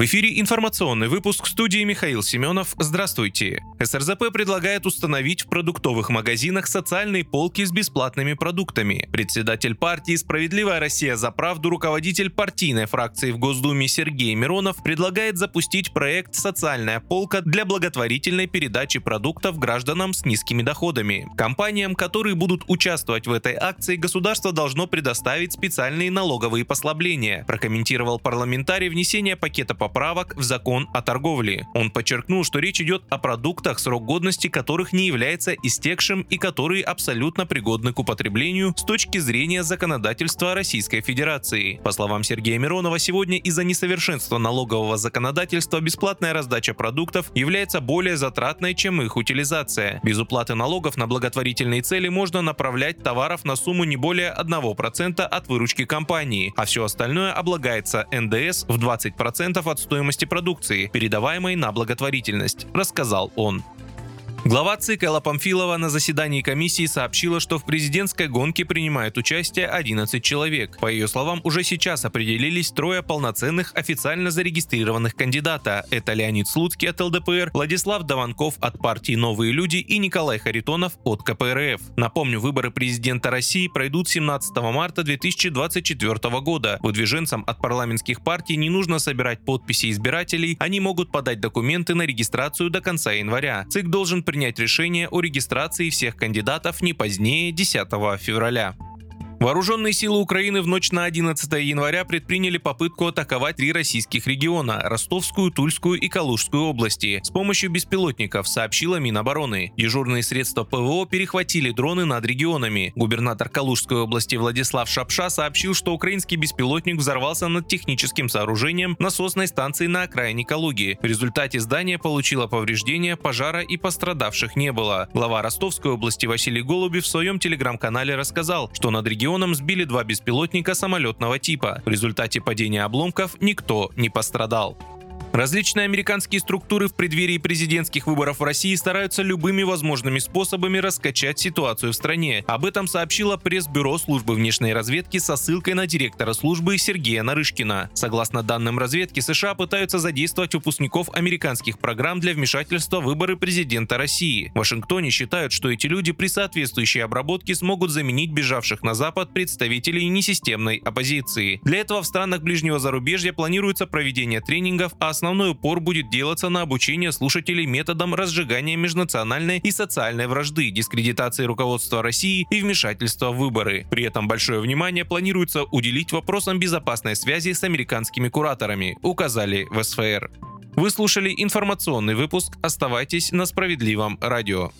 В эфире информационный выпуск студии Михаил Семенов. Здравствуйте. СРЗП предлагает установить в продуктовых магазинах социальные полки с бесплатными продуктами. Председатель партии «Справедливая Россия за правду» руководитель партийной фракции в Госдуме Сергей Миронов предлагает запустить проект «Социальная полка» для благотворительной передачи продуктов гражданам с низкими доходами. Компаниям, которые будут участвовать в этой акции, государство должно предоставить специальные налоговые послабления, прокомментировал парламентарий внесение пакета поправок в закон о торговле. Он подчеркнул, что речь идет о продуктах, срок годности которых не является истекшим и которые абсолютно пригодны к употреблению с точки зрения законодательства Российской Федерации. По словам Сергея Миронова, сегодня из-за несовершенства налогового законодательства бесплатная раздача продуктов является более затратной, чем их утилизация. Без уплаты налогов на благотворительные цели можно направлять товаров на сумму не более 1% от выручки компании, а все остальное облагается НДС в 20% от стоимости продукции, передаваемой на благотворительность, рассказал он. Глава ЦИК Элла Памфилова на заседании комиссии сообщила, что в президентской гонке принимают участие 11 человек. По ее словам, уже сейчас определились трое полноценных официально зарегистрированных кандидата. Это Леонид Слуцкий от ЛДПР, Владислав Даванков от партии «Новые люди» и Николай Харитонов от КПРФ. Напомню, выборы президента России пройдут 17 марта 2024 года. Выдвиженцам от парламентских партий не нужно собирать подписи избирателей, они могут подать документы на регистрацию до конца января. ЦИК должен принять решение о регистрации всех кандидатов не позднее 10 февраля. Вооруженные силы Украины в ночь на 11 января предприняли попытку атаковать три российских региона – Ростовскую, Тульскую и Калужскую области с помощью беспилотников, сообщила Минобороны. Дежурные средства ПВО перехватили дроны над регионами. Губернатор Калужской области Владислав Шапша сообщил, что украинский беспилотник взорвался над техническим сооружением насосной станции на окраине Калуги. В результате здание получило повреждения, пожара и пострадавших не было. Глава Ростовской области Василий Голубев в своем телеграм-канале рассказал, что над регионом регионам сбили два беспилотника самолетного типа. В результате падения обломков никто не пострадал. Различные американские структуры в преддверии президентских выборов в России стараются любыми возможными способами раскачать ситуацию в стране. Об этом сообщило пресс-бюро службы внешней разведки со ссылкой на директора службы Сергея Нарышкина. Согласно данным разведки, США пытаются задействовать выпускников американских программ для вмешательства в выборы президента России. В Вашингтоне считают, что эти люди при соответствующей обработке смогут заменить бежавших на Запад представителей несистемной оппозиции. Для этого в странах ближнего зарубежья планируется проведение тренингов о основной упор будет делаться на обучение слушателей методам разжигания межнациональной и социальной вражды, дискредитации руководства России и вмешательства в выборы. При этом большое внимание планируется уделить вопросам безопасной связи с американскими кураторами, указали в СФР. Вы слушали информационный выпуск. Оставайтесь на справедливом радио.